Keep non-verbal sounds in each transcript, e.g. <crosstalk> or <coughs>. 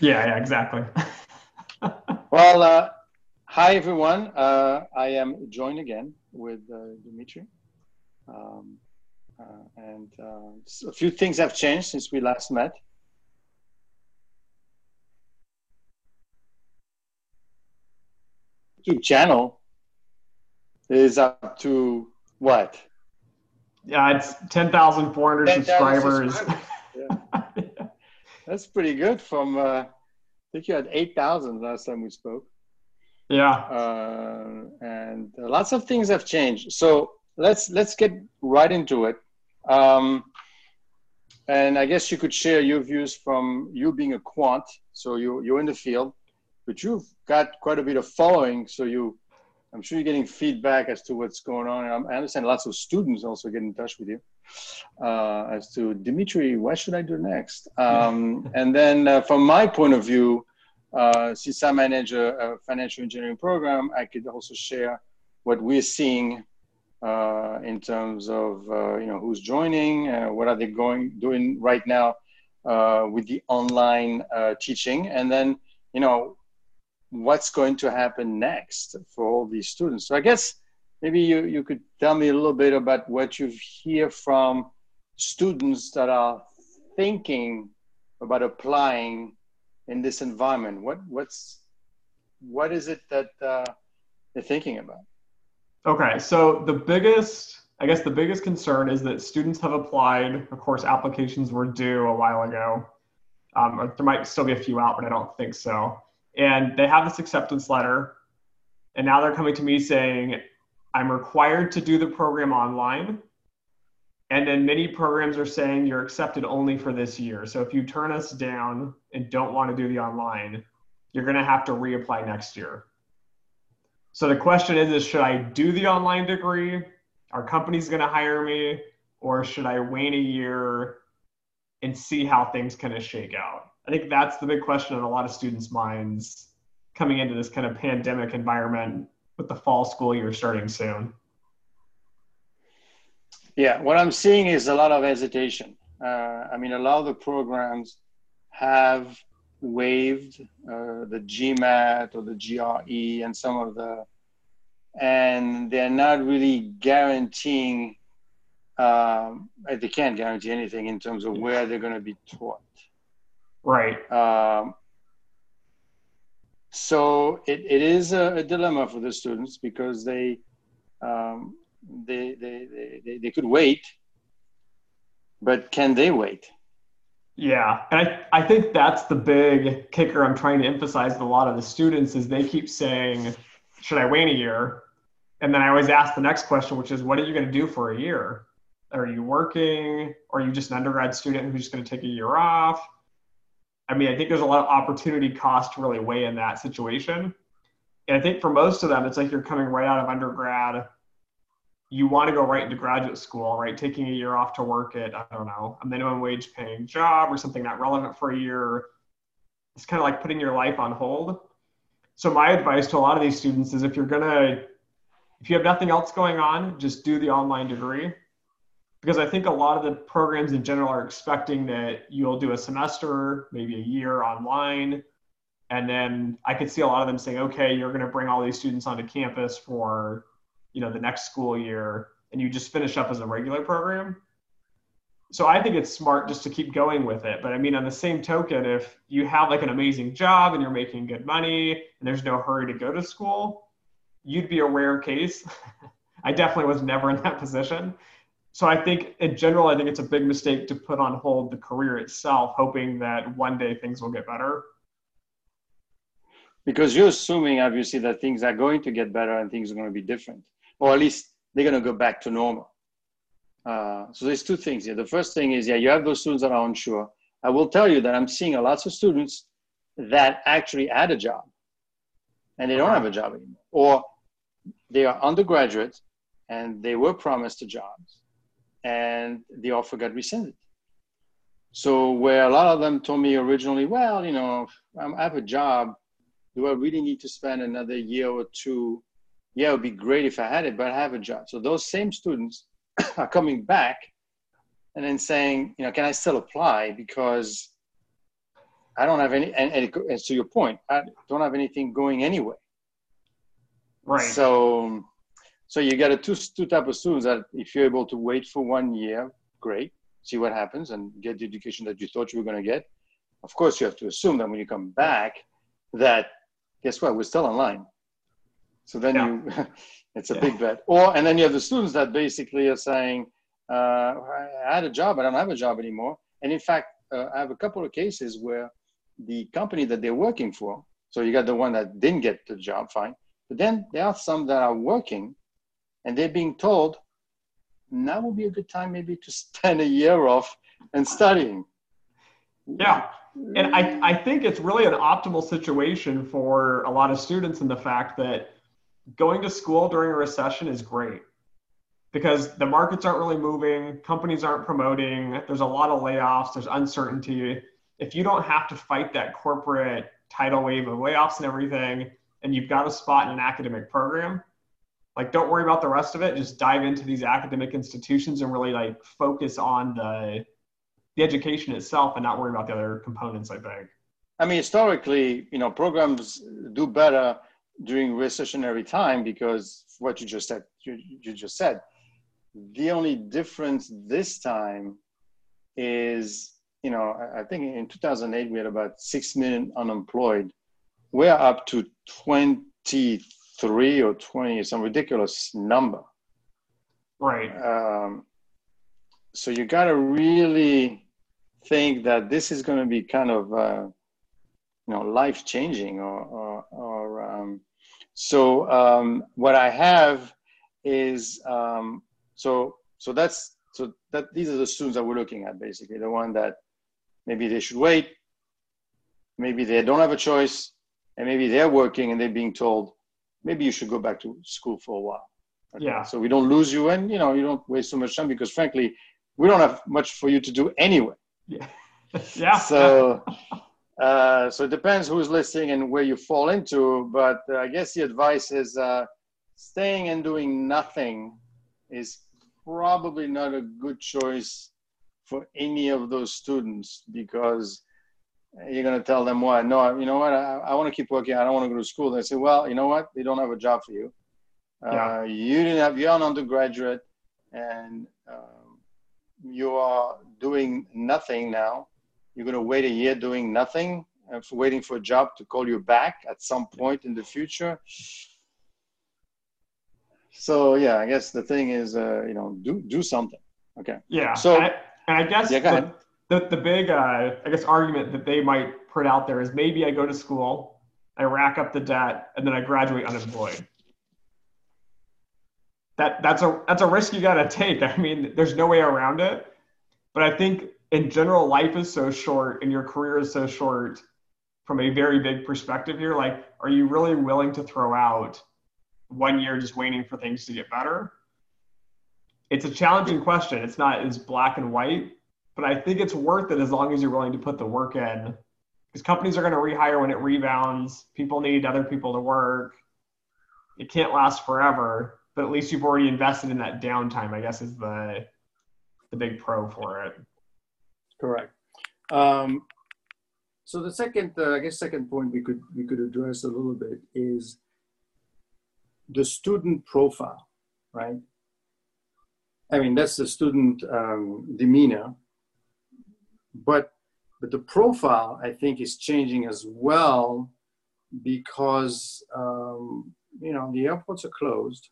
Yeah, yeah, exactly. <laughs> well, uh, hi everyone. Uh, I am joined again with uh, Dimitri. Um, uh, and uh, a few things have changed since we last met. YouTube channel is up to what? Yeah, it's 10,400 10, subscribers. 10, <laughs> That's pretty good from, uh, I think you had 8,000 last time we spoke. Yeah. Uh, and lots of things have changed. So let's, let's get right into it. Um, and I guess you could share your views from you being a quant. So you, you're in the field, but you've got quite a bit of following. So you, I'm sure you're getting feedback as to what's going on. And I understand lots of students also get in touch with you uh, as to Dimitri, what should I do next? <laughs> Um, and then uh, from my point of view, uh, since I manage a, financial engineering program, I could also share what we're seeing uh, in terms of uh, you know who's joining, uh, what are they going doing right now with the online teaching, and then you know what's going to happen next for all these students. So I guess maybe you, you could tell me a little bit about what you hear from students that are thinking about applying in this environment. What what's what is it that uh, they're thinking about? Okay, so the biggest, I guess, the biggest concern is that students have applied. Of course, applications were due a while ago. Um, there might still be a few out, but I don't think so and they have this acceptance letter and now they're coming to me saying i'm required to do the program online. And then many programs are saying you're accepted only for this year. So if you turn us down and don't want to do the online you're going to have to reapply next year. So the question is, is should i do the online degree? Are companies going to hire me? Or should i wait a year and see how things kind of shake out? I think that's the big question in a lot of students' minds coming into this kind of pandemic environment with the fall school year starting soon. Yeah, what I'm seeing is a lot of hesitation. Uh, I mean, a lot of the programs have waived uh, the GMAT or the GRE and some of the, and they're not really guaranteeing, um, they can't guarantee anything in terms of where they're going to be taught. Right. Um, so it, it is a, a, dilemma for the students because they, um, they, they, they, they could wait, but can they wait? Yeah, and I, I think that's the big kicker I'm trying to emphasize with a lot of the students is they keep saying, should I wait a year? And then I always ask the next question, which is, what are you going to do for a year? Are you working? Or are you just an undergrad student who's just going to take a year off? I mean, I think there's a lot of opportunity cost to really weigh in that situation. And I think for most of them, it's like you're coming right out of undergrad. You want to go right into graduate school, right? Taking a year off to work at, I don't know, a minimum wage paying job or something not relevant for a year. It's kind of like putting your life on hold. So my advice to a lot of these students is if you're going to, if you have nothing else going on, just do the online degree because I think a lot of the programs in general are expecting that you'll do a semester, maybe a year online. And then I could see a lot of them saying, okay, you're going to bring all these students onto campus for, you know, the next school year and you just finish up as a regular program. So I think it's smart just to keep going with it. But I mean, on the same token, if you have like an amazing job and you're making good money and there's no hurry to go to school, you'd be a rare case. <laughs> I definitely was never in that position so I think in general, I think it's a big mistake to put on hold the career itself, hoping that one day things will get better. Because you're assuming, obviously, that things are going to get better and things are going to be different, or at least they're going to go back to normal. Uh, so there's two things here. The first thing is, yeah, you have those students that are unsure. I will tell you that I'm seeing a lots of students that actually had a job and they don't have a job anymore, or they are undergraduates and they were promised a jobs and the offer got rescinded. So where a lot of them told me originally, well, you know, I have a job. Do I really need to spend another year or two? Yeah, it would be great if I had it, but I have a job. So those same students <coughs> are coming back and then saying, you know, can I still apply? Because I don't have any, and, and, and to your point, I don't have anything going anyway. Right. So, so you got a two two type of students that if you're able to wait for one year, great, see what happens and get the education that you thought you were going to get. Of course, you have to assume that when you come back, that guess what, we're still online. So then yeah. you, <laughs> it's a yeah. big bet. Or and then you have the students that basically are saying, uh, I had a job, I don't have a job anymore. And in fact, uh, I have a couple of cases where the company that they're working for, so you got the one that didn't get the job, fine. But then there are some that are working and they're being told, now would be a good time maybe to spend a year off and studying. Yeah. And I, I think it's really an optimal situation for a lot of students in the fact that going to school during a recession is great because the markets aren't really moving, companies aren't promoting, there's a lot of layoffs, there's uncertainty. If you don't have to fight that corporate tidal wave of layoffs and everything, and you've got a spot in an academic program, like don't worry about the rest of it. Just dive into these academic institutions and really like focus on the the education itself and not worry about the other components, I think. I mean, historically, you know, programs do better during recessionary time because what you just said, you, you just said, the only difference this time is, you know, I think in 2008 we had about 6 million unemployed. We're up to 23 or 20, some ridiculous number. Right. Um, so you got to really think that this is going to be kind of, uh, you know, life changing or, or, or um, so um, what I have is um, so so that's so that these are the students that we're looking at basically the one that maybe they should wait maybe they don't have a choice and maybe they're working and they're being told maybe you should go back to school for a while. Okay? yeah. So we don't lose you and you know you don't waste so much time because frankly we don't have much for you to do anyway. Yeah. <laughs> Yeah. So uh, so it depends who's listening and where you fall into but uh, i guess the advice is uh, staying and doing nothing is probably not a good choice for any of those students because you're going to tell them what no you know what? I, I want to keep working. I don't want to go to school. They say well you know what? They don't have a job for you. Yeah. uh, you didn't have you're an undergraduate and um, you are doing nothing now. You're going to wait a year doing nothing and uh, for waiting for a job to call you back at some point in the future. So yeah, I guess the thing is, uh, you know, do do something. Okay. Yeah. So I, I guess yeah, the, the, the big uh, I guess argument that they might put out there is maybe I go to school, I rack up the debt, and then I graduate unemployed. That that's a that's a risk you got to take. I mean, there's no way around it. But I think in general, life is so short, and your career is so short. From a very big perspective here, like, are you really willing to throw out one year just waiting for things to get better? It's a challenging question. It's not as black and white, but I think it's worth it as long as you're willing to put the work in. Because companies are going to rehire when it rebounds. People need other people to work. It can't last forever, but at least you've already invested in that downtime. I guess is the the big pro for it. Correct. Um, so the second, uh, I guess, second point we could we could address a little bit is the student profile, right? I mean, that's the student um, demeanor, but but the profile I think is changing as well because um, you know the airports are closed,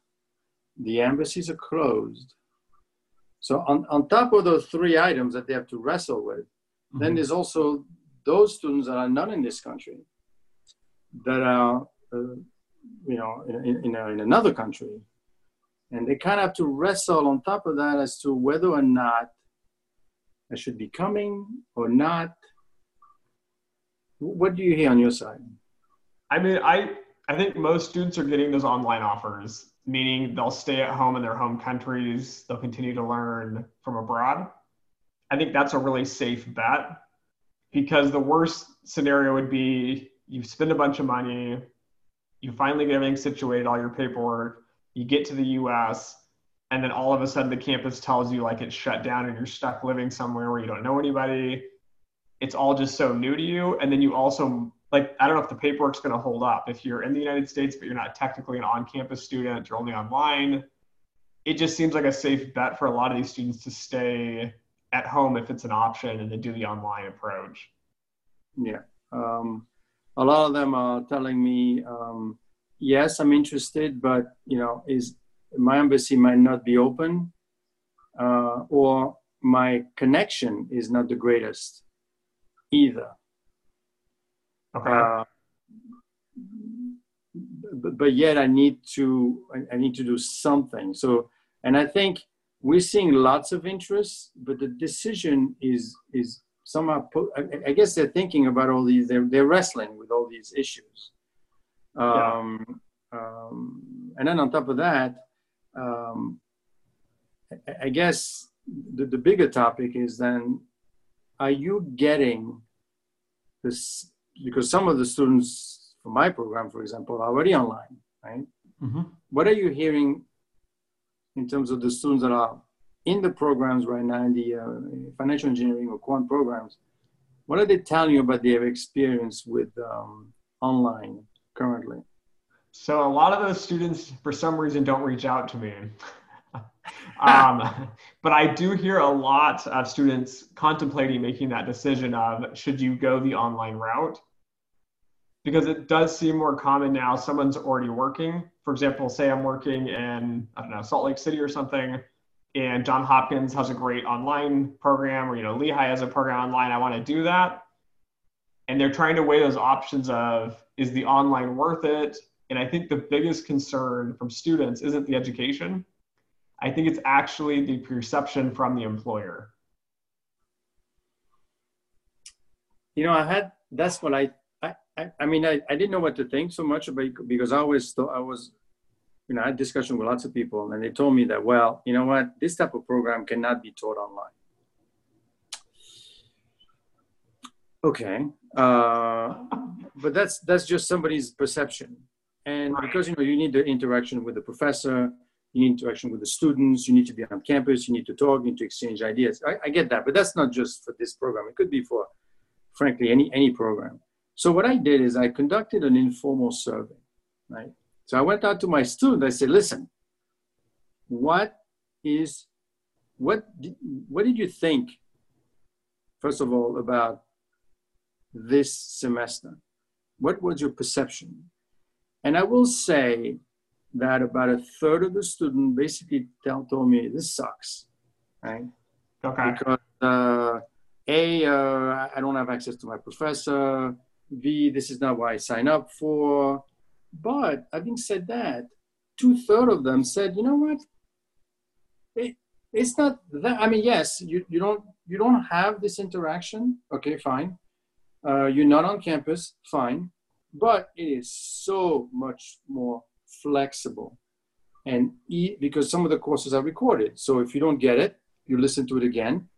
the embassies are closed. So on, on top of those three items that they have to wrestle with, mm-hmm. then there's also those students that are not in this country that are uh, you know, in, in, in another country. And they kind of have to wrestle on top of that as to whether or not I should be coming or not. What do you hear on your side? I mean, I I think most students are getting those online offers, meaning they'll stay at home in their home countries, they'll continue to learn from abroad. I think that's a really safe bet because the worst scenario would be you spend a bunch of money, you finally get everything situated, all your paperwork, you get to the US, and then all of a sudden the campus tells you like it's shut down and you're stuck living somewhere where you don't know anybody. it's all just so new to you. And then you also like I don't know if the paperwork's going to hold up. If you're in the United States but you're not technically an on-campus student, you're only online. It just seems like a safe bet for a lot of these students to stay at home if it's an option and to do the online approach. Yeah. Um, a lot of them are telling me, um, yes, I'm interested, but you know, is my embassy might not be open, uh, or my connection is not the greatest either. Okay. Uh, but, but yet I need to I need to do something. So and I think we're seeing lots of interest, but the decision is is somehow I, I guess they're thinking about all these they're, they're wrestling with all these issues. Um, yeah. um, and then on top of that, um, I, guess the, the bigger topic is then are you getting this because some of the students from my program, for example, are already online, right? Mm-hmm. What are you hearing in terms of the students that are in the programs right now, in the uh, financial engineering or quant programs? What are they telling you about their experience with um, online currently? So a lot of those students, for some reason, don't reach out to me. <laughs> um, but I do hear a lot of students contemplating making that decision of should you go the online route? Because it does seem more common now. Someone's already working. For example, say I'm working in I don't know Salt Lake City or something, and John Hopkins has a great online program, or you know Lehigh has a program online. I want to do that, and they're trying to weigh those options of is the online worth it? And I think the biggest concern from students isn't the education I think it's actually the perception from the employer. You know, I had that's what I I I, mean I, I didn't know what to think so much about because I always thought I was you know I had discussion with lots of people and they told me that well you know what this type of program cannot be taught online. Okay, uh, but that's that's just somebody's perception, and because you know you need the interaction with the professor, you need interaction with the students, you need to be on campus, you need to talk, you need to exchange ideas. I, I, get that, but that's not just for this program. It could be for, frankly, any, any program. So what I did is I conducted an informal survey, right? So I went out to my students, I said, listen, what is, what, did, what did you think, first of all, about this semester? What was your perception? And I will say that about a third of the student basically tell, told me this sucks, right? Okay. Because uh, A, uh, I don't have access to my professor. B, this is not what I sign up for. But having said that, two thirds of them said, you know what? It, it's not that. I mean, yes, you, you don't you don't have this interaction. Okay, fine. Uh, you're not on campus. Fine. But it is so much more flexible. And e- because some of the courses are recorded. So if you don't get it you listen to it again.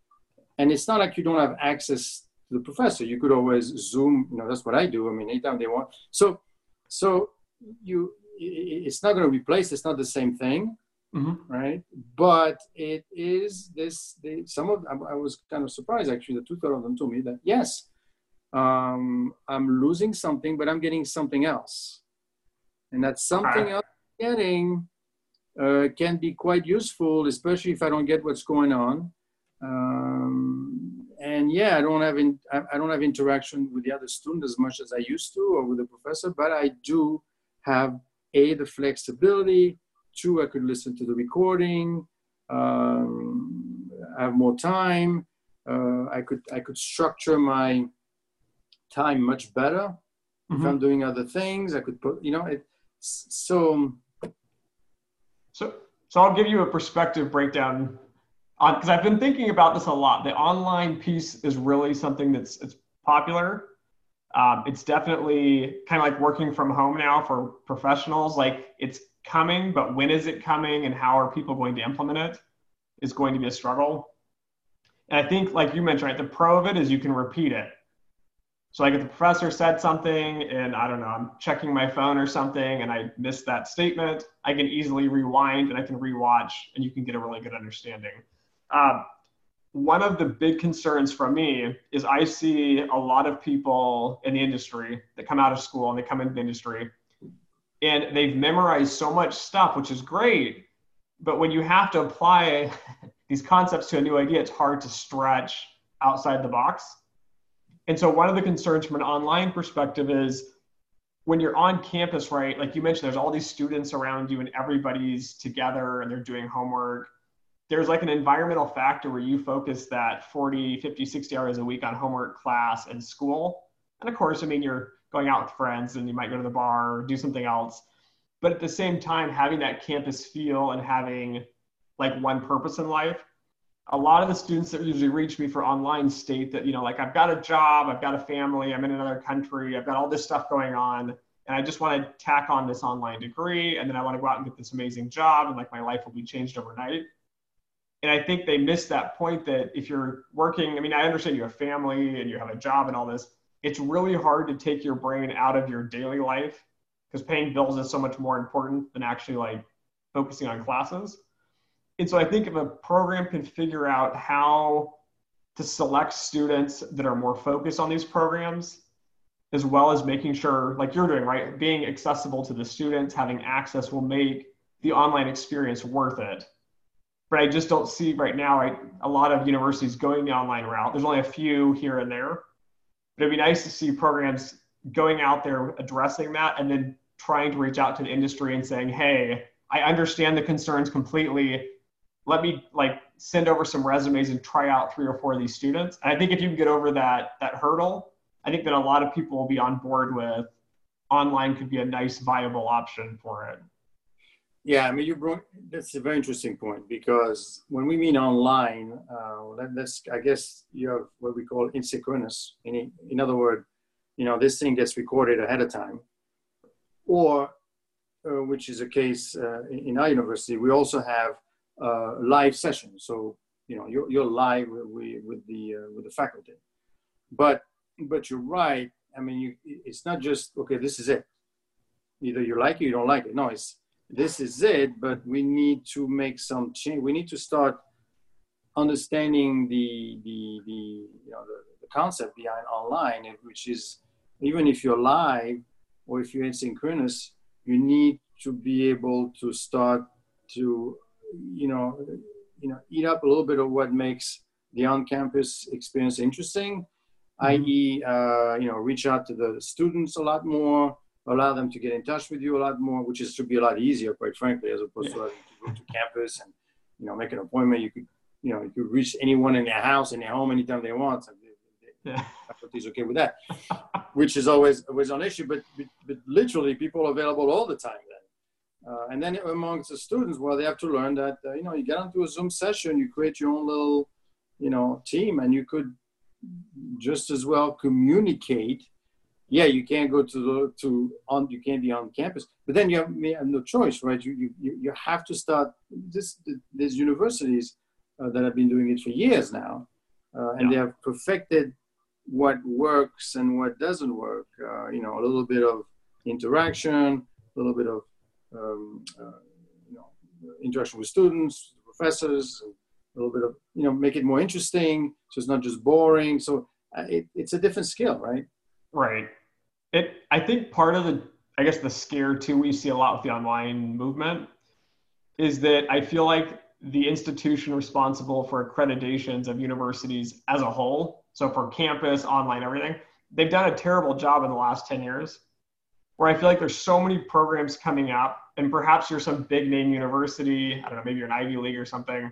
And it's not like you don't have access to the professor. You could always zoom you know that's what i do. I mean anytime they want. So so you it's not going to replace it's not the same thing mm-hmm. right? But it is this they, some of I, I was kind of surprised actually the two-thirds of them told me that yes um, i'm losing something but i'm getting something else and that something else getting uh, can be quite useful, especially if I don't get what's going on. Um, and yeah, I don't have in, I don't have interaction with the other student as much as I used to, or with the professor. But I do have a the flexibility. Two, I could listen to the recording. Um, have more time. Uh, I could I could structure my time much better mm-hmm. if I'm doing other things. I could put you know it, so. So so i'll give you a perspective breakdown. Because i've been thinking about this a lot. The online piece is really something that's it's popular. Um, it's definitely kind of like working from home now for professionals. Like it's coming but when is it coming and how are people going to implement it is going to be a struggle. And i think like you mentioned right the pro of it is you can repeat it so like if the professor said something and I don't know, I'm checking my phone or something and I missed that statement, I can easily rewind and I can rewatch and you can get a really good understanding. Um, one of the big concerns from me is I see a lot of people in the industry that come out of school and they come into the industry and they've memorized so much stuff, which is great. But when you have to apply <laughs> these concepts to a new idea, it's hard to stretch outside the box. And so, one of the concerns from an online perspective is when you're on campus, right? Like you mentioned, there's all these students around you and everybody's together and they're doing homework there's like an environmental factor where you focus that 40 50 60 hours a week on homework class and school and of course i mean you're going out with friends and you might go to the bar or do something else but at the same time having that campus feel and having like one purpose in life a lot of the students that usually reach me for online state that you know like i've got a job i've got a family i'm in another country i've got all this stuff going on and i just want to tack on this online degree and then i want to go out and get this amazing job and like my life will be changed overnight and I think they miss that point that if you're working, I mean, I understand you have family and you have a job and all this. It's really hard to take your brain out of your daily life because paying bills is so much more important than actually like focusing on classes. And so I think if a program can figure out how to select students that are more focused on these programs, as well as making sure, like you're doing, right, being accessible to the students, having access will make the online experience worth it but I just don't see right now a lot of universities going the online route. There's only a few here and there, but it'd be nice to see programs going out there addressing that and then trying to reach out to the industry and saying, hey, I understand the concerns completely. Let me like send over some resumes and try out three or four of these students. And I think if you can get over that that hurdle, I think that a lot of people will be on board with online could be a nice viable option for it. Yeah, I mean, you brought that's a very interesting point because when we mean online, uh, that, that's I guess you have what we call asynchronous. In in other words, you know, this thing gets recorded ahead of time, or uh, which is a case uh, in our university, we also have uh, live session. So you know, you're, you're live with, with the uh, with the faculty, but but you're right. I mean, you, it's not just okay. This is it. Either you like it, you don't like it. No, it's this is it, but we need to make some change. We need to start understanding the the the you know the, the concept behind online, which is even if you're live or if you're asynchronous, you need to be able to start to you know you know eat up a little bit of what makes the on-campus experience interesting, mm-hmm. i.e., uh, you know, reach out to the students a lot more, allow them to get in touch with you a lot more, which is should be a lot easier, quite frankly, as opposed yeah. to having to go to campus and you know make an appointment. You could you know you could reach anyone in their house in their home anytime they want. So they, yeah. faculty's okay with that, which is always always an issue. But, but, but literally, people are available all the time. Uh, and then amongst the students, well, they have to learn that uh, you know you get onto a Zoom session, you create your own little you know team, and you could just as well communicate yeah, you can't go to the to on you can't be on campus, but then you have, you have no choice, right? You you you have to start this. There's universities uh, that have been doing it for years now, uh, and yeah. they have perfected what works and what doesn't work. Uh, you know, a little bit of interaction, a little bit of um, uh, you know interaction with students, professors, a little bit of you know make it more interesting, so it's not just boring. So uh, it, it's a different skill, right? Right. It. I think part of the, I guess, the scare too we see a lot with the online movement is that I feel like the institution responsible for accreditations of universities as a whole, so for campus, online, everything, they've done a terrible job in the last 10 years. Where I feel like there's so many programs coming up, and perhaps you're some big name university, I don't know, maybe you're an Ivy League or something.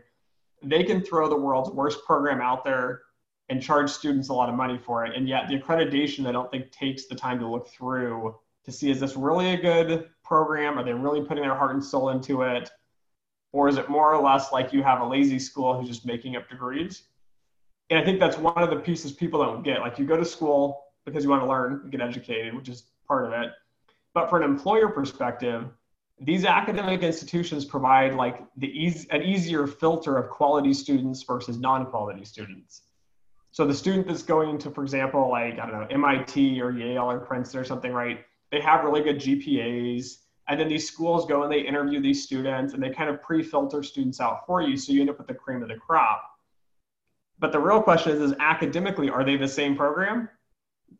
They can throw the world's worst program out there and charge students a lot of money for it. And yet the accreditation, I don't think takes the time to look through to see is this really a good program? Are they really putting their heart and soul into it? Or is it more or less like you have a lazy school who's just making up degrees? And I think that's one of the pieces people don't get. Like you go to school because you want to learn, get educated, which is part of it. But for an employer perspective, these academic institutions provide like the easy, an easier filter of quality students versus non-quality students. So the student that's going to, for example, like, I don't know, MIT or Yale or Princeton or something, right? They have really good GPAs. And then these schools go and they interview these students and they kind of pre filter students out for you. So you end up with the cream of the crop. But the real question is, is academically, are they the same program?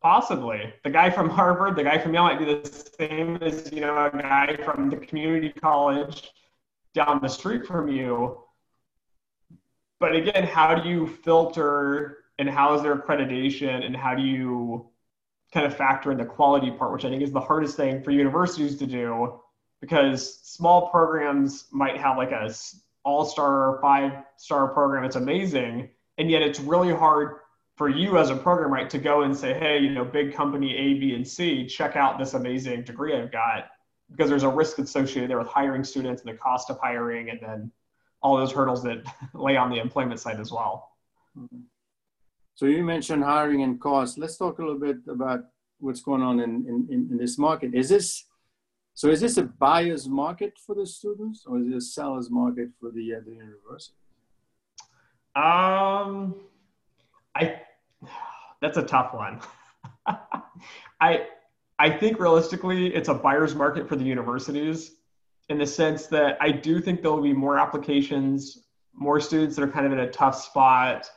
Possibly. The guy from Harvard, the guy from Yale might be the same as, you know, a guy from the community college down the street from you. But again, how do you filter and how is there accreditation and how do you kind of factor in the quality part, which I think is the hardest thing for universities to do because small programs might have like a all-star five star program it's amazing and yet it's really hard for you as a program right to go and say hey you know big company a b and c check out this amazing degree i've got because there's a risk associated there with hiring students and the cost of hiring and then all those hurdles that <laughs> lay on the employment side as well. So you mentioned hiring and cost. Let's talk a little bit about what's going on in, in, in this market. Is this so is this a buyer's market for the students or is it a seller's market for the, uh, the university? Um, I, that's a tough one. <laughs> I, I think realistically it's a buyer's market for the universities in the sense that I do think there will be more applications, more students that are kind of in a tough spot.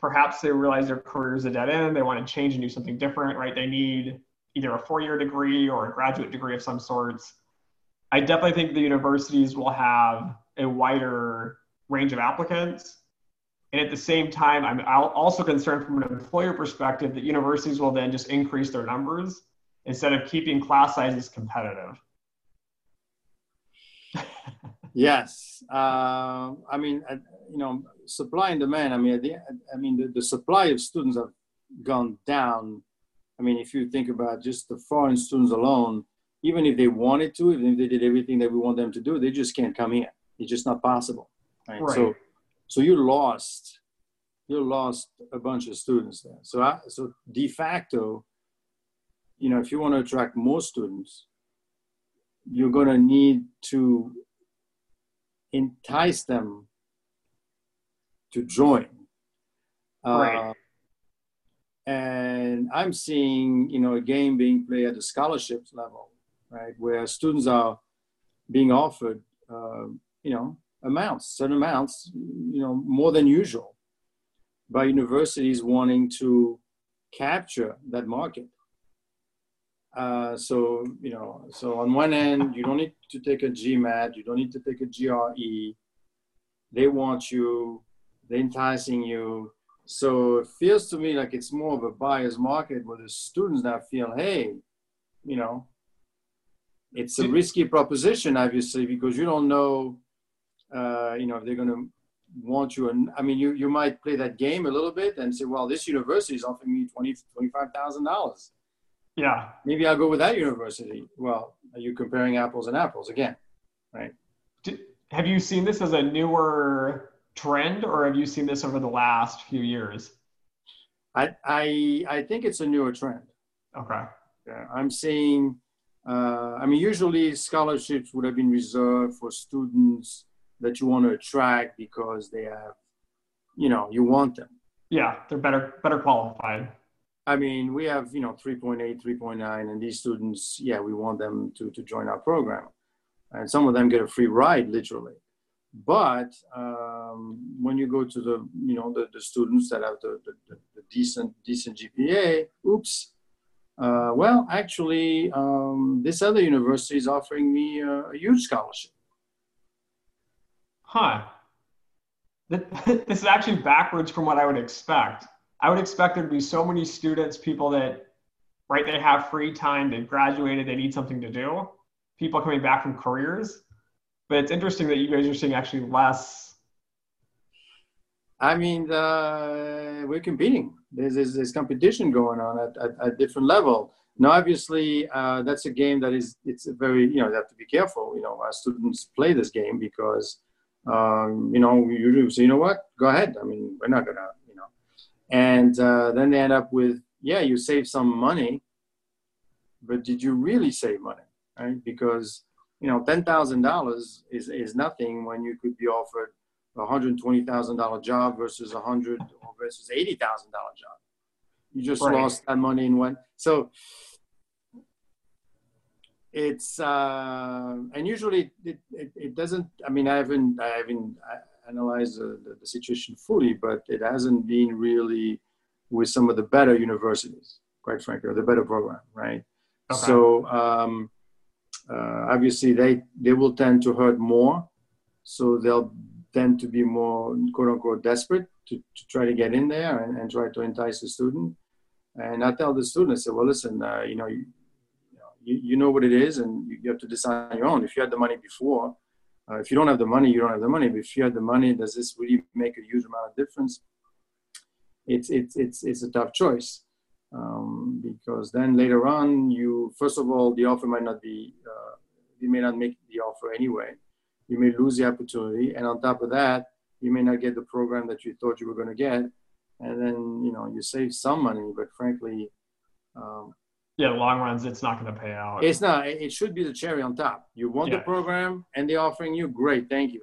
Perhaps they realize their career is a dead end. They want to change and do something different, right? They need either a four-year degree or a graduate degree of some sorts. I definitely think the universities will have a wider range of applicants. And at the same time, I'm also concerned from an employer perspective that universities will then just increase their numbers instead of keeping class sizes competitive. <laughs> yes, uh, I mean, uh, you know, supply and demand. I mean, the, I mean, the, the supply of students have gone down I mean, if you think about just the foreign students alone, even if they wanted to, even if they did everything that we want them to do, they just can't come here. It's just not possible. Right? right. So, so you lost, you lost a bunch of students there. So, I, so de facto, you know, if you want to attract more students, you're going to need to entice them to join. Right. Uh, and I'm seeing you know a game being played at the scholarships level, right, where students are being offered uh, you know amounts, certain amounts, you know more than usual, by universities wanting to capture that market. Uh, so you know, so on one end, you don't need to take a GMAT, you don't need to take a GRE. They want you, they're enticing you so it feels to me like it's more of a buyer's market where the students now feel, hey, you know, it's a risky proposition, obviously, because you don't know, uh, you know, if they're going to want you. And I mean, you, you might play that game a little bit and say, well, this university is offering me twenty twenty five thousand dollars Yeah. Maybe I'll go with that university. Well, are you comparing apples and apples again? Right. have you seen this as a newer trend, or have you seen this over the last few years? I I, I think it's a newer trend. Okay. Yeah, I'm seeing. Uh, I mean, usually scholarships would have been reserved for students that you want to attract because they have, you know, you want them. Yeah, they're better better qualified. I mean, we have, you know, 3.8, 3.9, and these students, yeah, we want them to, to join our program. And some of them get a free ride, literally. But um, when you go to the, you know, the, the students that have the, the, the decent, decent GPA, oops, uh, well, actually, um, this other university is offering me a, a huge scholarship. Huh. <laughs> This is actually backwards from what I would expect. I would expect there to be so many students, people that, right, they have free time, they've graduated, they need something to do, people coming back from careers but it's interesting that you guys are seeing actually less. I mean, uh, we're competing. There's, there's, competition going on at, at different level. Now, obviously, uh, that's a game that is, it's a very, you know, you have to be careful. You know, our students play this game because, um, you know, you do say, you know what, go ahead. I mean, we're not to, you know. And uh, then they end up with, yeah, you save some money, but did you really save money? Right? Because you know, ten thousand dollars is is nothing when you could be offered a hundred twenty thousand dollar job versus a hundred or versus eighty thousand dollar job. You just right. lost that money in one. So it's uh, and usually it, it, it, doesn't. I mean, I haven't I haven't analyzed the, the, the, situation fully, but it hasn't been really with some of the better universities, quite frankly, or the better program, right? Okay. So um, uh, obviously they they will tend to hurt more, so they'll tend to be more quote unquote desperate to, to try to get in there and, and try to entice the student. And I tell the student, I say, well, listen, uh, you know, you, you, you know what it is, and you, you have to decide on your own. If you had the money before, uh, if you don't have the money, you don't have the money. But if you have the money, does this really make a huge amount of difference? It's it's it's it's a tough choice um, because then later on, you first of all, the offer might not be, uh, you may not make the offer anyway. You may lose the opportunity, and on top of that, you may not get the program that you thought you were going to get, and then you know you save some money, but frankly. Um, yeah, long runs, it's not going to pay out. It's not. It should be the cherry on top. You want yeah. the program, and they're offering you, great, thank you.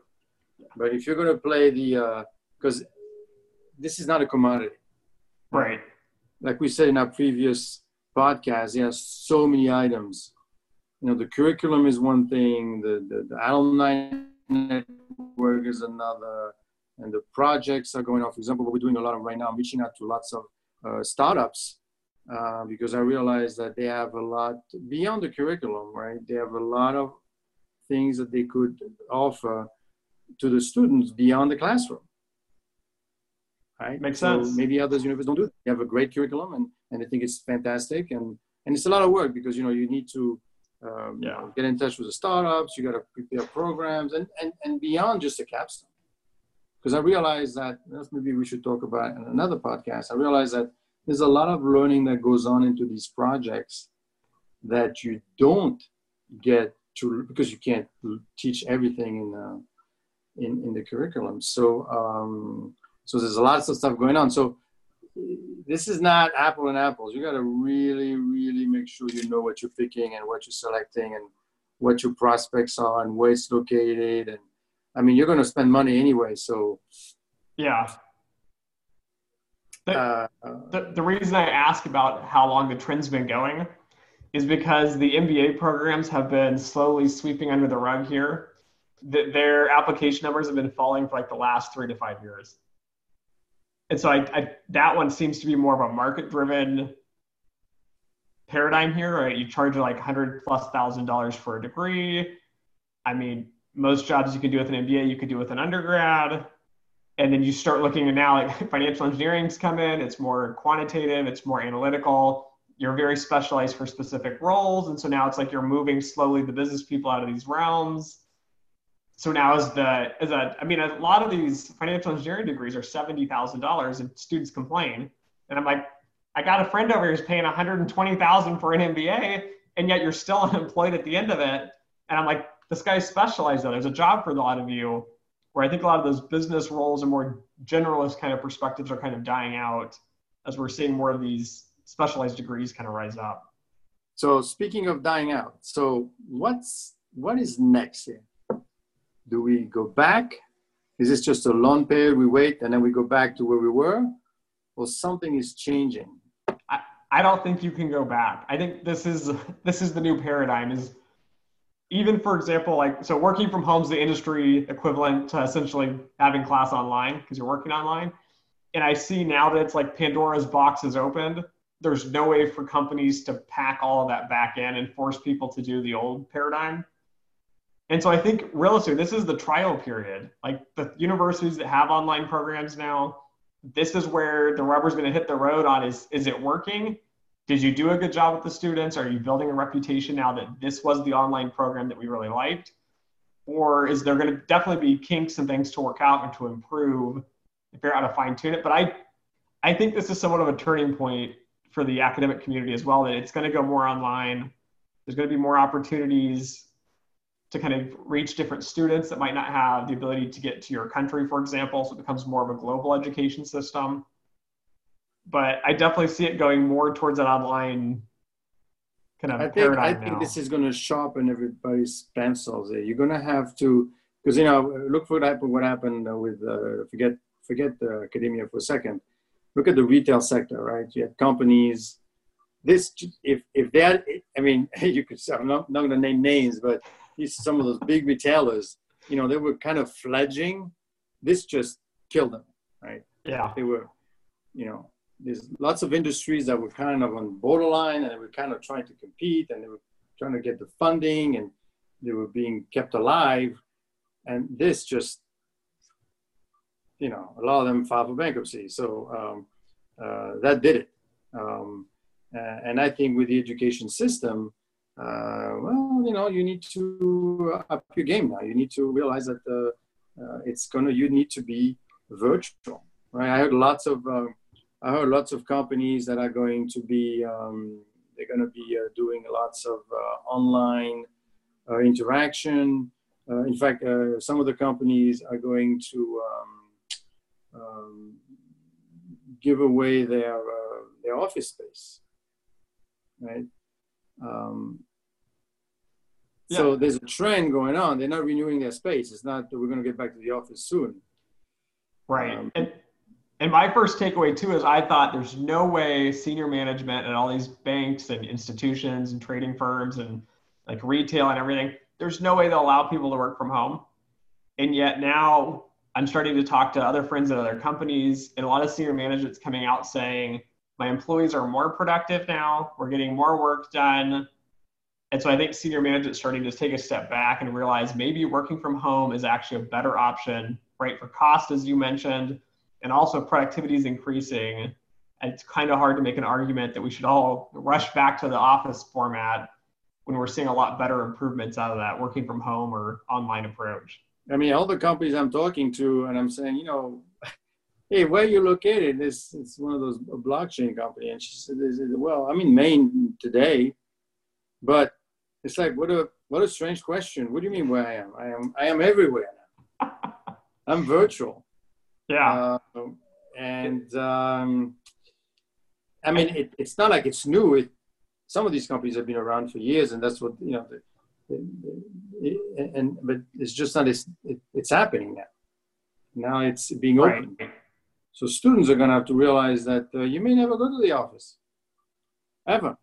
Yeah. But if you're going to play the, because uh, this is not a commodity, right? Like we said in our previous podcast, there are so many items. You know, the curriculum is one thing, the the, the alumni network is another, and the projects are going on. For example, what we're doing a lot of right now, I'm reaching out to lots of uh, startups uh, because I realized that they have a lot beyond the curriculum, right? They have a lot of things that they could offer to the students beyond the classroom. Right? Makes so sense. Maybe others universities don't do it. They have a great curriculum and, and I think it's fantastic. And, and it's a lot of work because, you know, you need to um, yeah. get in touch with the startups, you got to prepare programs and, and, and beyond just the capstone. Because I realized that, maybe we should talk about in another podcast. I realized that there's a lot of learning that goes on into these projects that you don't get to because you can't teach everything in uh, in, in the curriculum. So um, so there's a lot of stuff going on. So this is not apple and apples. You got to really really make sure you know what you're picking and what you're selecting and what your prospects are and where it's located and I mean you're going to spend money anyway. So yeah the, uh, the, the reason I ask about how long the trend's been going is because the MBA programs have been slowly sweeping under the rug here. The, their application numbers have been falling for like the last three to five years. And so I, I that one seems to be more of a market driven paradigm here, right? You charge like 100 plus thousand dollars for a degree. I mean, most jobs you can do with an MBA, you could do with an undergrad and then you start looking at now like <laughs> financial engineering's come in it's more quantitative it's more analytical. You're very specialized for specific roles and so now it's like you're moving slowly the business people out of these realms. So now as the as a i mean a lot of these financial engineering degrees are $70000 and students complain. And i'm like i got a friend over here who's paying 120000 for an mba and yet you're still <laughs> unemployed at the end of it. And i'm like this guy's specialized though. There's a job for a lot of you where I think a lot of those business roles and more generalist kind of perspectives are kind of dying out as we're seeing more of these specialized degrees kind of rise up. So speaking of dying out, so what's what is next here? Do we go back? Is this just a long period we wait and then we go back to where we were? Or something is changing? I, I don't think you can go back. I think this is <laughs> this is the new paradigm is even for example, like so working from home is the industry equivalent to essentially having class online because you're working online. And I see now that it's like Pandora's box is opened. There's no way for companies to pack all of that back in and force people to do the old paradigm. And so I think realistically, this is the trial period. Like the universities that have online programs now, this is where the rubber's going to hit the road on is is it working? Did you do a good job with the students? Are you building a reputation now that this was the online program that we really liked? Or is there going to definitely be kinks and things to work out and to improve and figure out to fine tune it? But I, I think this is somewhat of a turning point for the academic community as well, that it's going to go more online. There's going to be more opportunities to kind of reach different students that might not have the ability to get to your country, for example. So it becomes more of a global education system but I definitely see it going more towards an online kind of I think, I think now. this is going to sharpen everybody's pencils. You're going to have to, because you know, look for what happened. What happened with uh, forget forget the academia for a second. Look at the retail sector, right? You had companies. This, if if they had, I mean, <laughs> you could. I'm not, not going to name names, but these some of those big retailers. You know, they were kind of fledging this just killed them, right? Yeah. They were, you know, there's lots of industries that were kind of on borderline and they were kind of trying to compete and they were trying to get the funding and they were being kept alive. And this just, you know, a lot of them filed for bankruptcy. So um, uh, that did it. Um, and I think with the education system, uh, well, you know, you need to up your game now. You need to realize that uh, uh, it's gonna. You need to be virtual, right? I heard lots of. Um, I heard lots of companies that are going to be. Um, they're going to be uh, doing lots of uh, online uh, interaction. in fact, some of the companies are going to um, um give away their their office space, right? Um, yeah. So there's a trend going on. They're not renewing their space. It's not that we're going to get back to the office soon. Right. Um, and and my first takeaway too is I thought there's no way senior management and all these banks and institutions and trading firms and like retail and everything, there's no way they'll allow people to work from home. And yet now I'm starting to talk to other friends at other companies and a lot of senior management's coming out saying my employees are more productive now. We're getting more work done. And so I think senior management starting to take a step back and realize maybe working from home is actually a better option, right? For cost, as you mentioned, and also productivity is increasing. It's kind of hard to make an argument that we should all rush back to the office format when we're seeing a lot better improvements out of that working from home or online approach. I mean, all the companies I'm talking to, and I'm saying, you know, <laughs> hey, where you located? It's, it's one of those blockchain company. And she said, well, I'm in Maine today, but it's like what a what a strange question. What do you mean where I am? I am I am everywhere now. <laughs> I'm virtual. Yeah. Uh, and um, I mean, it, it's not like it's new. It, some of these companies have been around for years, and that's what you know. The, the, and but it's just not. It's, it, it's happening now. Now it's being opened. Right. So students are going to have to realize that uh, you may never go to the office ever.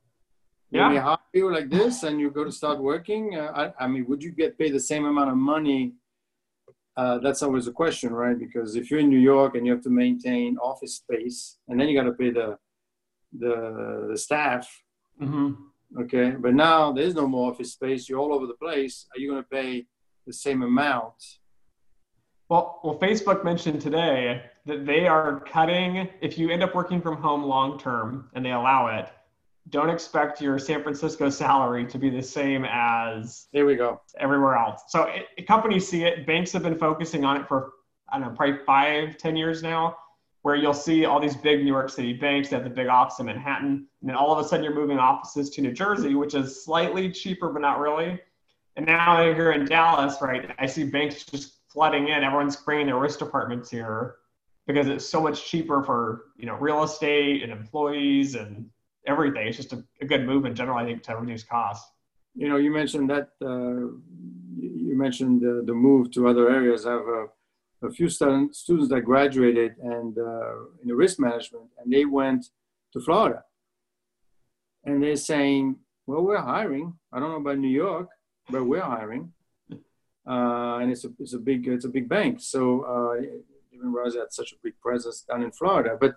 Yeah. When hire you like this and you go to start working, uh, I, I, mean, would you get paid the same amount of money? Uh, that's always a question, right? Because if you're in New York and you have to maintain office space, and then you got to pay the the, the staff. Mm-hmm. Okay, but now there's no more office space. You're all over the place. Are you going to pay the same amount? Well, well, Facebook mentioned today that they are cutting. If you end up working from home long term, and they allow it, don't expect your San Francisco salary to be the same as there we go everywhere else. So it, companies see it. Banks have been focusing on it for I don't know, probably five, ten years now, where you'll see all these big New York City banks that have the big office in Manhattan, and then all of a sudden you're moving offices to New Jersey, which is slightly cheaper but not really. And now here in Dallas, right, I see banks just flooding in. Everyone's bringing their risk departments here because it's so much cheaper for you know real estate and employees and everything. It's just a, a, good move in general, I think, to reduce costs. You know, you mentioned that uh, you mentioned the, the move to other areas. I have a, a few students students that graduated and uh, in the risk management, and they went to Florida, and they're saying, "Well, we're hiring. I don't know about New York, but we're hiring." <laughs> Uh, and it's a it's a big it's a big bank. So uh, even Rosa had such a big presence down in Florida, but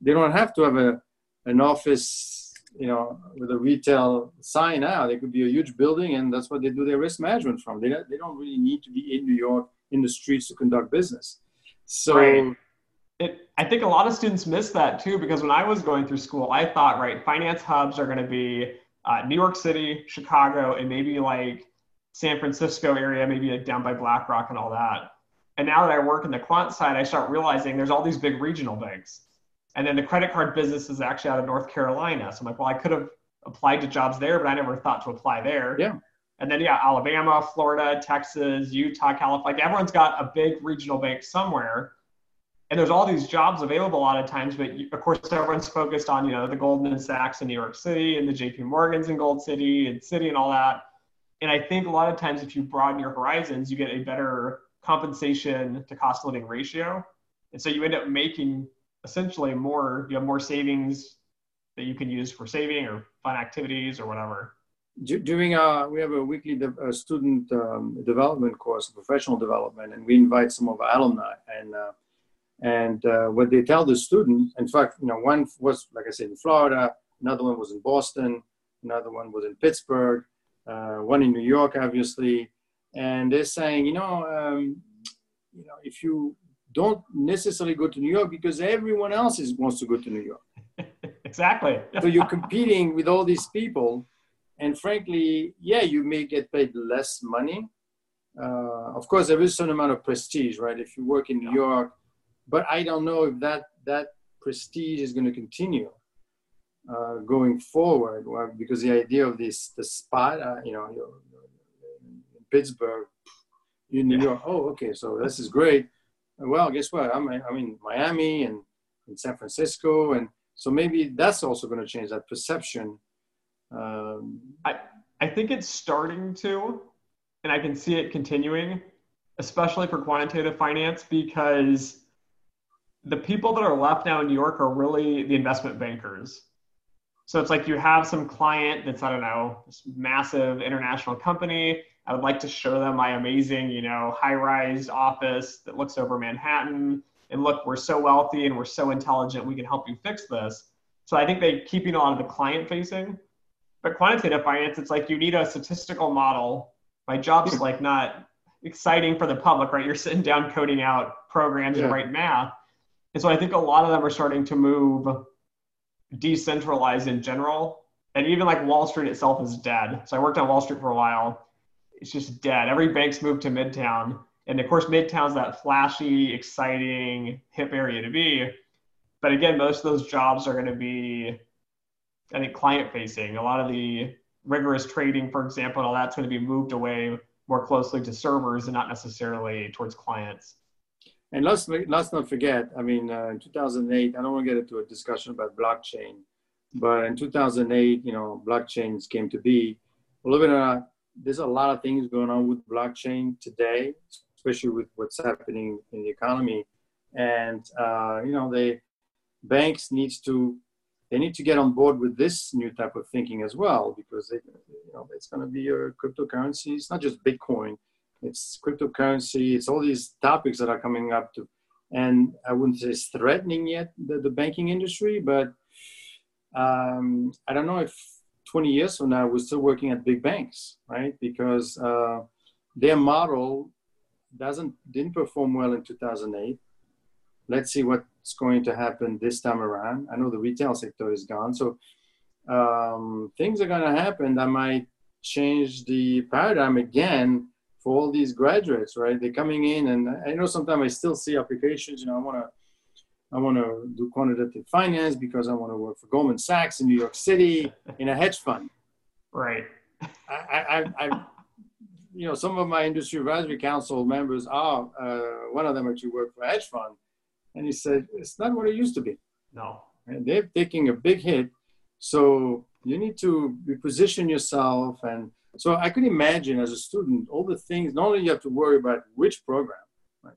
they don't have to have a an office, you know, with a retail sign out. It could be a huge building, and that's what they do their risk management from. They don't, they don't really need to be in New York in the streets to conduct business. So. Right. It, I think a lot of students miss that too because when I was going through school, I thought, right, finance hubs are going to be uh, New York City, Chicago, and maybe like San Francisco area, maybe like down by BlackRock and all that. And now that I work in the quant side, I start realizing there's all these big regional banks. And then the credit card business is actually out of North Carolina. So I'm like, well, I could have applied to jobs there, but I never thought to apply there. Yeah. And then yeah, Alabama, Florida, Texas, Utah, California. Like everyone's got a big regional bank somewhere. And there's all these jobs available a lot of times, but of course everyone's focused on you know the Goldman Sachs in New York City and the J.P. Morgans in Gold City and City and all that. And I think a lot of times if you broaden your horizons, you get a better compensation to cost living ratio, and so you end up making essentially more you have more savings that you can use for saving or fun activities or whatever. during our we have a weekly de- a student um, development course professional development and we invite some of our alumni and uh, and uh, what they tell the students in fact you know one was like i said in florida another one was in boston another one was in pittsburgh uh, one in new york obviously and they're saying you know um, you know if you don't necessarily go to new york because everyone else is, wants to go to new york <laughs> exactly so you're competing with all these people and frankly, yeah, you may get paid less money. Uh, of course, there is some amount of prestige, right? If you work in New York, but I don't know if that that prestige is going to continue uh, going forward, well, because the idea of this the spot, uh, you know, in Pittsburgh, in New York. Oh, okay, so this is great. Well, guess what? I'm I'm in Miami and in San Francisco, and so maybe that's also going to change that perception um, I, I think it's starting to, and I can see it continuing, especially for quantitative finance, because the people that are left now in New York are really the investment bankers. So it's like you have some client that's, I don't know, this massive international company. I would like to show them my amazing, you know, high rise office that looks over Manhattan. And look, we're so wealthy and we're so intelligent, we can help you fix this. So I think they keeping on the client facing but quantitative finance, it's like you need a statistical model. My job's hmm. like not exciting for the public, right? You're sitting down coding out programs yeah. and write math. And so I think a lot of them are starting to move decentralized in general. And even like Wall Street itself is dead. So I worked on Wall Street for a while. It's just dead. Every bank's moved to Midtown. And of course, Midtown's that flashy, exciting, hip area to be. But again, most of those jobs are going to be I think client facing. A lot of the rigorous trading, for example, and all that's going to be moved away more closely to servers and not necessarily towards clients. And let's let's not forget. I mean, uh, in 2008, I don't want to get into a discussion about blockchain, but in 2008, you know, blockchains came to be. Believe it or not, there's a lot of things going on with blockchain today, especially with what's happening in the economy. And uh, you know, the banks needs to they need to get on board with this new type of thinking as well because they, you know it's going to be a cryptocurrency. It's not just bitcoin. It's cryptocurrency. It's all these topics that are coming up to and i wouldn't say it's threatening yet the, the banking industry but um, i don't know if 20 years from now we're still working at big banks right because uh, their model doesn't didn't perform well in 2008 let's see what's going to happen this time around. I know the retail sector is gone, so um, things are going to happen that might change the paradigm again for all these graduates, right? They're coming in, and I know sometimes I still see applications. You know, I want to, I want to do quantitative finance because I want to work for Goldman Sachs in New York City in a hedge fund. Right. I, I, I you know, some of my industry advisory council members are. Uh, one of them actually worked for a hedge fund, and he said, it's not what it used to be. No. And they're taking a big hit. So you need to reposition yourself. And so I could imagine as a student, all the things, not only you have to worry about which program, right?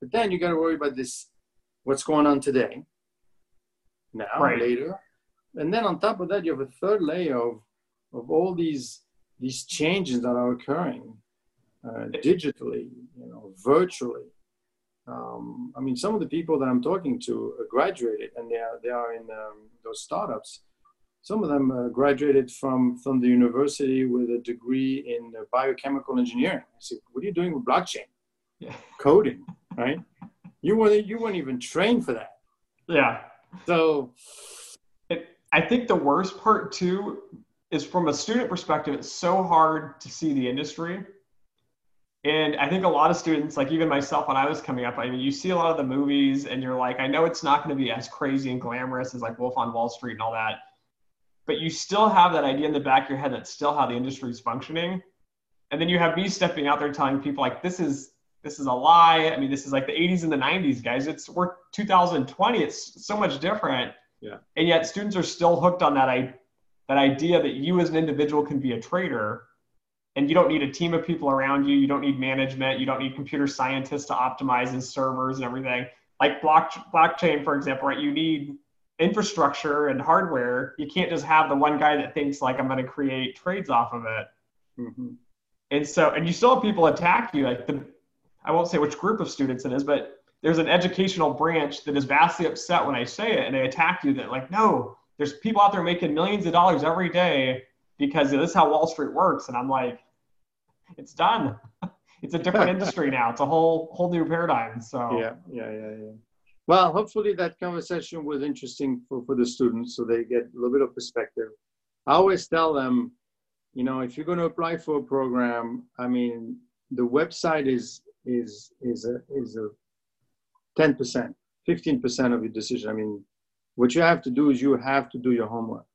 But then you got to worry about this, what's going on today, now, right. later. And then on top of that, you have a third layer of, of all these, these changes that are occurring uh, digitally, you know, virtually um, I mean, some of the people that I'm talking to graduated, and they are they are in um, those startups. Some of them uh, graduated from from the university with a degree in uh, biochemical engineering. I said, "What are you doing with blockchain? Yeah. Coding, right? You weren't you weren't even trained for that." Yeah. So, it, I think the worst part too is from a student perspective. It's so hard to see the industry and I think a lot of students, like even myself when I was coming up, I mean, you see a lot of the movies and you're like, I know it's not going to be as crazy and glamorous as like Wolf on Wall Street and all that, but you still have that idea in the back of your head that's still how the industry is functioning. And then you have me stepping out there telling people like, this is, this is a lie. I mean, this is like the 80s and the 90s, guys. It's we're 2020. It's so much different. Yeah. And yet students are still hooked on that, I, that idea that you as an individual can be a trader and you don't need a team of people around you. You don't need management. You don't need computer scientists to optimize and servers and everything. Like block, blockchain, for example, right? You need infrastructure and hardware, you can't just have the one guy that thinks like I'm going to create trades off of it. Mm-hmm. And so, and you still have people attack you. Like the, I won't say which group of students it is, but there's an educational branch that is vastly upset when I say it, and they attack you. That like, no, there's people out there making millions of dollars every day because this is how Wall Street works. And I'm like, it's done. <laughs> it's a different <laughs> industry now. It's a whole whole new paradigm. So yeah, yeah, yeah, yeah. Well, hopefully that conversation was interesting for, for the students so they get a little bit of perspective. I always tell them, you know, if you're going to apply for a program, I mean, the website is is is a is a 10%, 15% of your decision. I mean, what you have to do is you have to do your homework.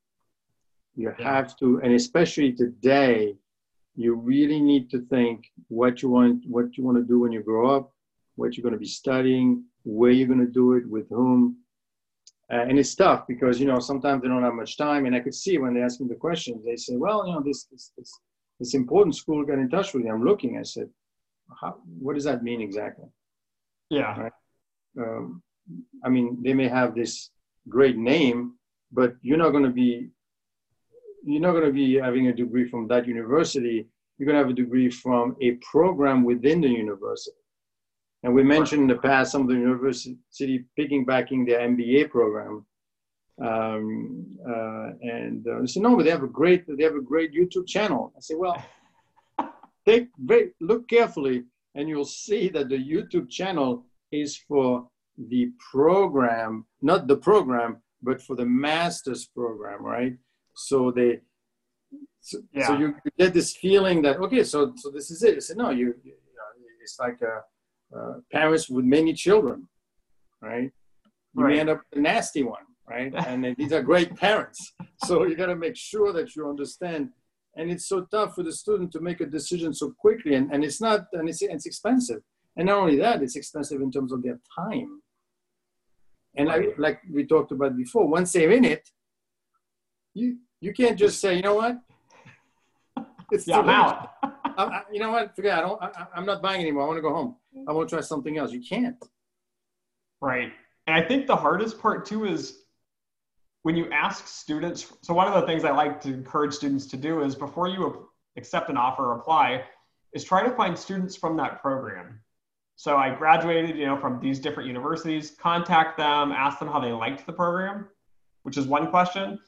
You yeah. have to, and especially today, you really need to think what you want what you want to do when you grow up, what you're going to be studying, where you're going to do it, with whom. Uh, and it's tough because you know sometimes they don't have much time. And I could see when they ask me the questions, they say, "Well, you know, this this this, this important school got in touch with you." I'm looking. I said, How, "What does that mean exactly?" Yeah. Right? Um, I mean, they may have this great name, but you're not going to be you're not going to be having a degree from that university. You're going to have a degree from a program within the university. And we mentioned in the past some of the university piggybacking their MBA program. Um, uh, and uh, said, no, but they have a great, they have a great YouTube channel. I said, well, take very, look carefully, and you'll see that the YouTube channel is for the program, not the program, but for the master's program, right? So they, so, yeah. so you get this feeling that okay, so so this is it. I said no, you, you know, it's like a, parents with many children, right? You right. end up a nasty one, right? <laughs> and these are great parents, so you got to make sure that you understand. And it's so tough for the student to make a decision so quickly, and, and it's not, and it's, it's expensive. And not only that, it's expensive in terms of their time. And I, like we talked about before, once they're in it, you you can't just say, you know what? It's yeah, I'm out. <laughs> I, you know what? Forget. It. I don't. I, I'm not buying anymore. I want to go home. I want to try something else. You can't. Right. And I think the hardest part too is when you ask students. So one of the things I like to encourage students to do is before you accept an offer or apply, is try to find students from that program. So I graduated, you know, from these different universities. Contact them, ask them how they liked the program, which is one question.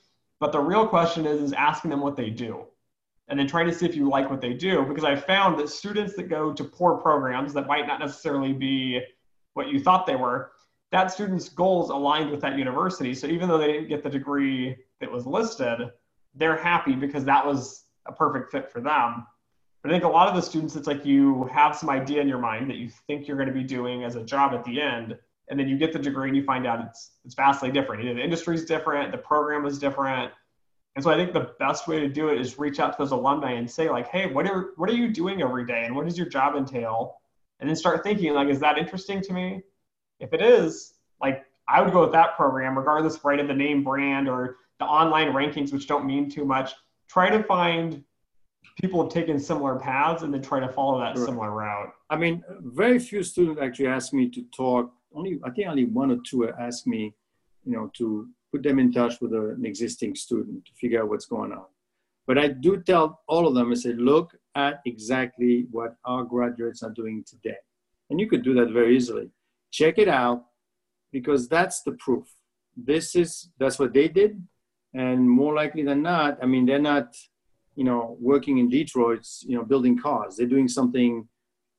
But the real question is, is asking them what they do and then trying to see if you like what they do. Because I found that students that go to poor programs that might not necessarily be what you thought they were, that student's goals aligned with that university. So even though they didn't get the degree that was listed, they're happy because that was a perfect fit for them. But I think a lot of the students, it's like you have some idea in your mind that you think you're going to be doing as a job at the end, and then you get the degree and you find out it's it's vastly different. Either the industry is different, the program is different, and so I think the best way to do it is reach out to those alumni and say like, hey, what are what are you doing every day, and what does your job entail? And then start thinking like, is that interesting to me? If it is, like I would go with that program, regardless right of the name brand or the online rankings, which don't mean too much. Try to find people have taken similar paths and then try to follow that right. similar route. I mean, very few students actually ask me to talk only I think only one or two asked me, you know, to put them in touch with an existing student to figure out what's going on. But I do tell all of them, I say, look at exactly what our graduates are doing today. And you could do that very easily. Check it out because that's the proof. This is, that's what they did. And more likely than not, I mean, they're not, you know, working in Detroit, you know, building cars. They're doing something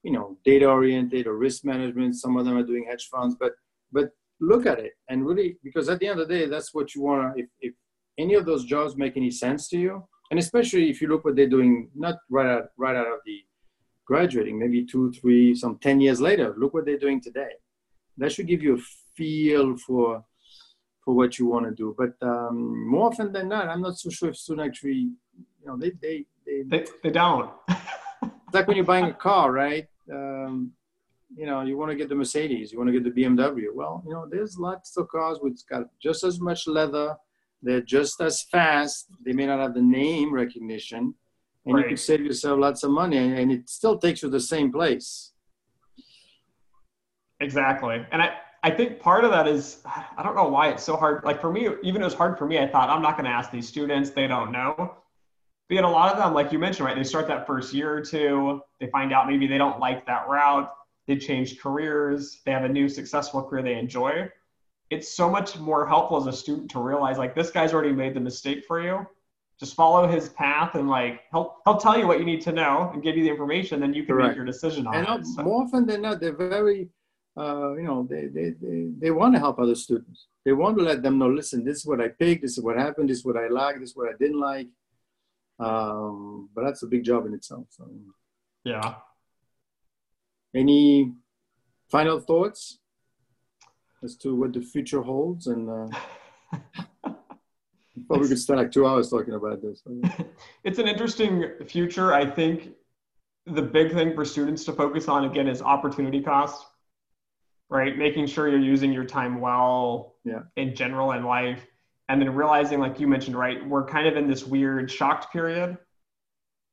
you know data oriented or risk management some of them are doing hedge funds but but look at it and really because at the end of the day that's what you want if, if any of those jobs make any sense to you and especially if you look what they're doing not right out right out of the graduating maybe two three some 10 years later look what they're doing today that should give you a feel for for what you want to do but um, more often than not i'm not so sure if students actually you know they they they, they, they don't it's <laughs> like when you're buying a car right um, you know, you want to get the Mercedes, you want to get the BMW. Well, you know, there's lots of cars which got just as much leather. They're just as fast. They may not have the name recognition, and right. you can save yourself lots of money, and, and it still takes you to the same place. Exactly, and I I think part of that is I don't know why it's so hard. Like for me, even it was hard for me. I thought I'm not going to ask these students; they don't know. But yet a lot of them, like you mentioned, right? They start that first year or two. They find out maybe they don't like that route. They change careers. They have a new successful career they enjoy. It's so much more helpful as a student to realize like this guy's already made the mistake for you. Just follow his path and like he'll he'll tell you what you need to know and give you the information. Then you can Correct. make your decision on and it. And so. more often than not, they're very uh, you know, they, they, they, they want to help other students. They want to let them know, listen, this is what I picked, this is what happened, this is what I like, this is what I didn't like. Um, but that's a big job in itself. So. Yeah. Any final thoughts as to what the future holds? And uh, <laughs> probably could spend like two hours talking about this. <laughs> it's an interesting future. I think the big thing for students to focus on again is opportunity cost right? Making sure you're using your time well yeah. in general in life. And then realizing, like you mentioned, right, we're kind of in this weird shocked period.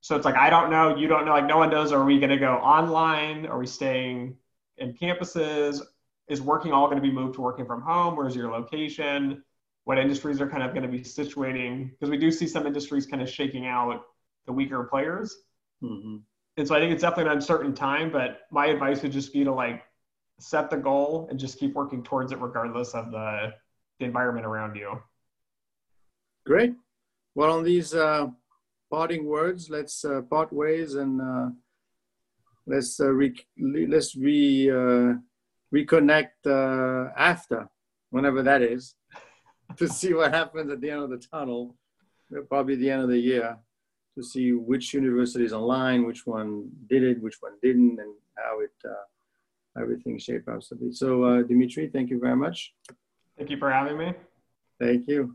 So it's like, I don't know, you don't know, like no one knows. Are we going to go online? Are we staying in campuses? Is working all going to be moved to working from home? Where's your location? What industries are kind of going to be situating? Because we do see some industries kind of shaking out the weaker players. Mm-hmm. And so I think it's definitely an uncertain time, but my advice would just be to like set the goal and just keep working towards it regardless of the, the environment around you. Great. Well, on these uh, parting words, let's uh, part ways and uh, let's uh, re- let's re uh, reconnect uh, after, whenever that is, <laughs> to see what happens at the end of the tunnel, probably the end of the year, to see which universities online, which one did it, which one didn't, and how it everything shape up. So, uh, Dimitri, thank you very much. Thank you for having me. Thank you.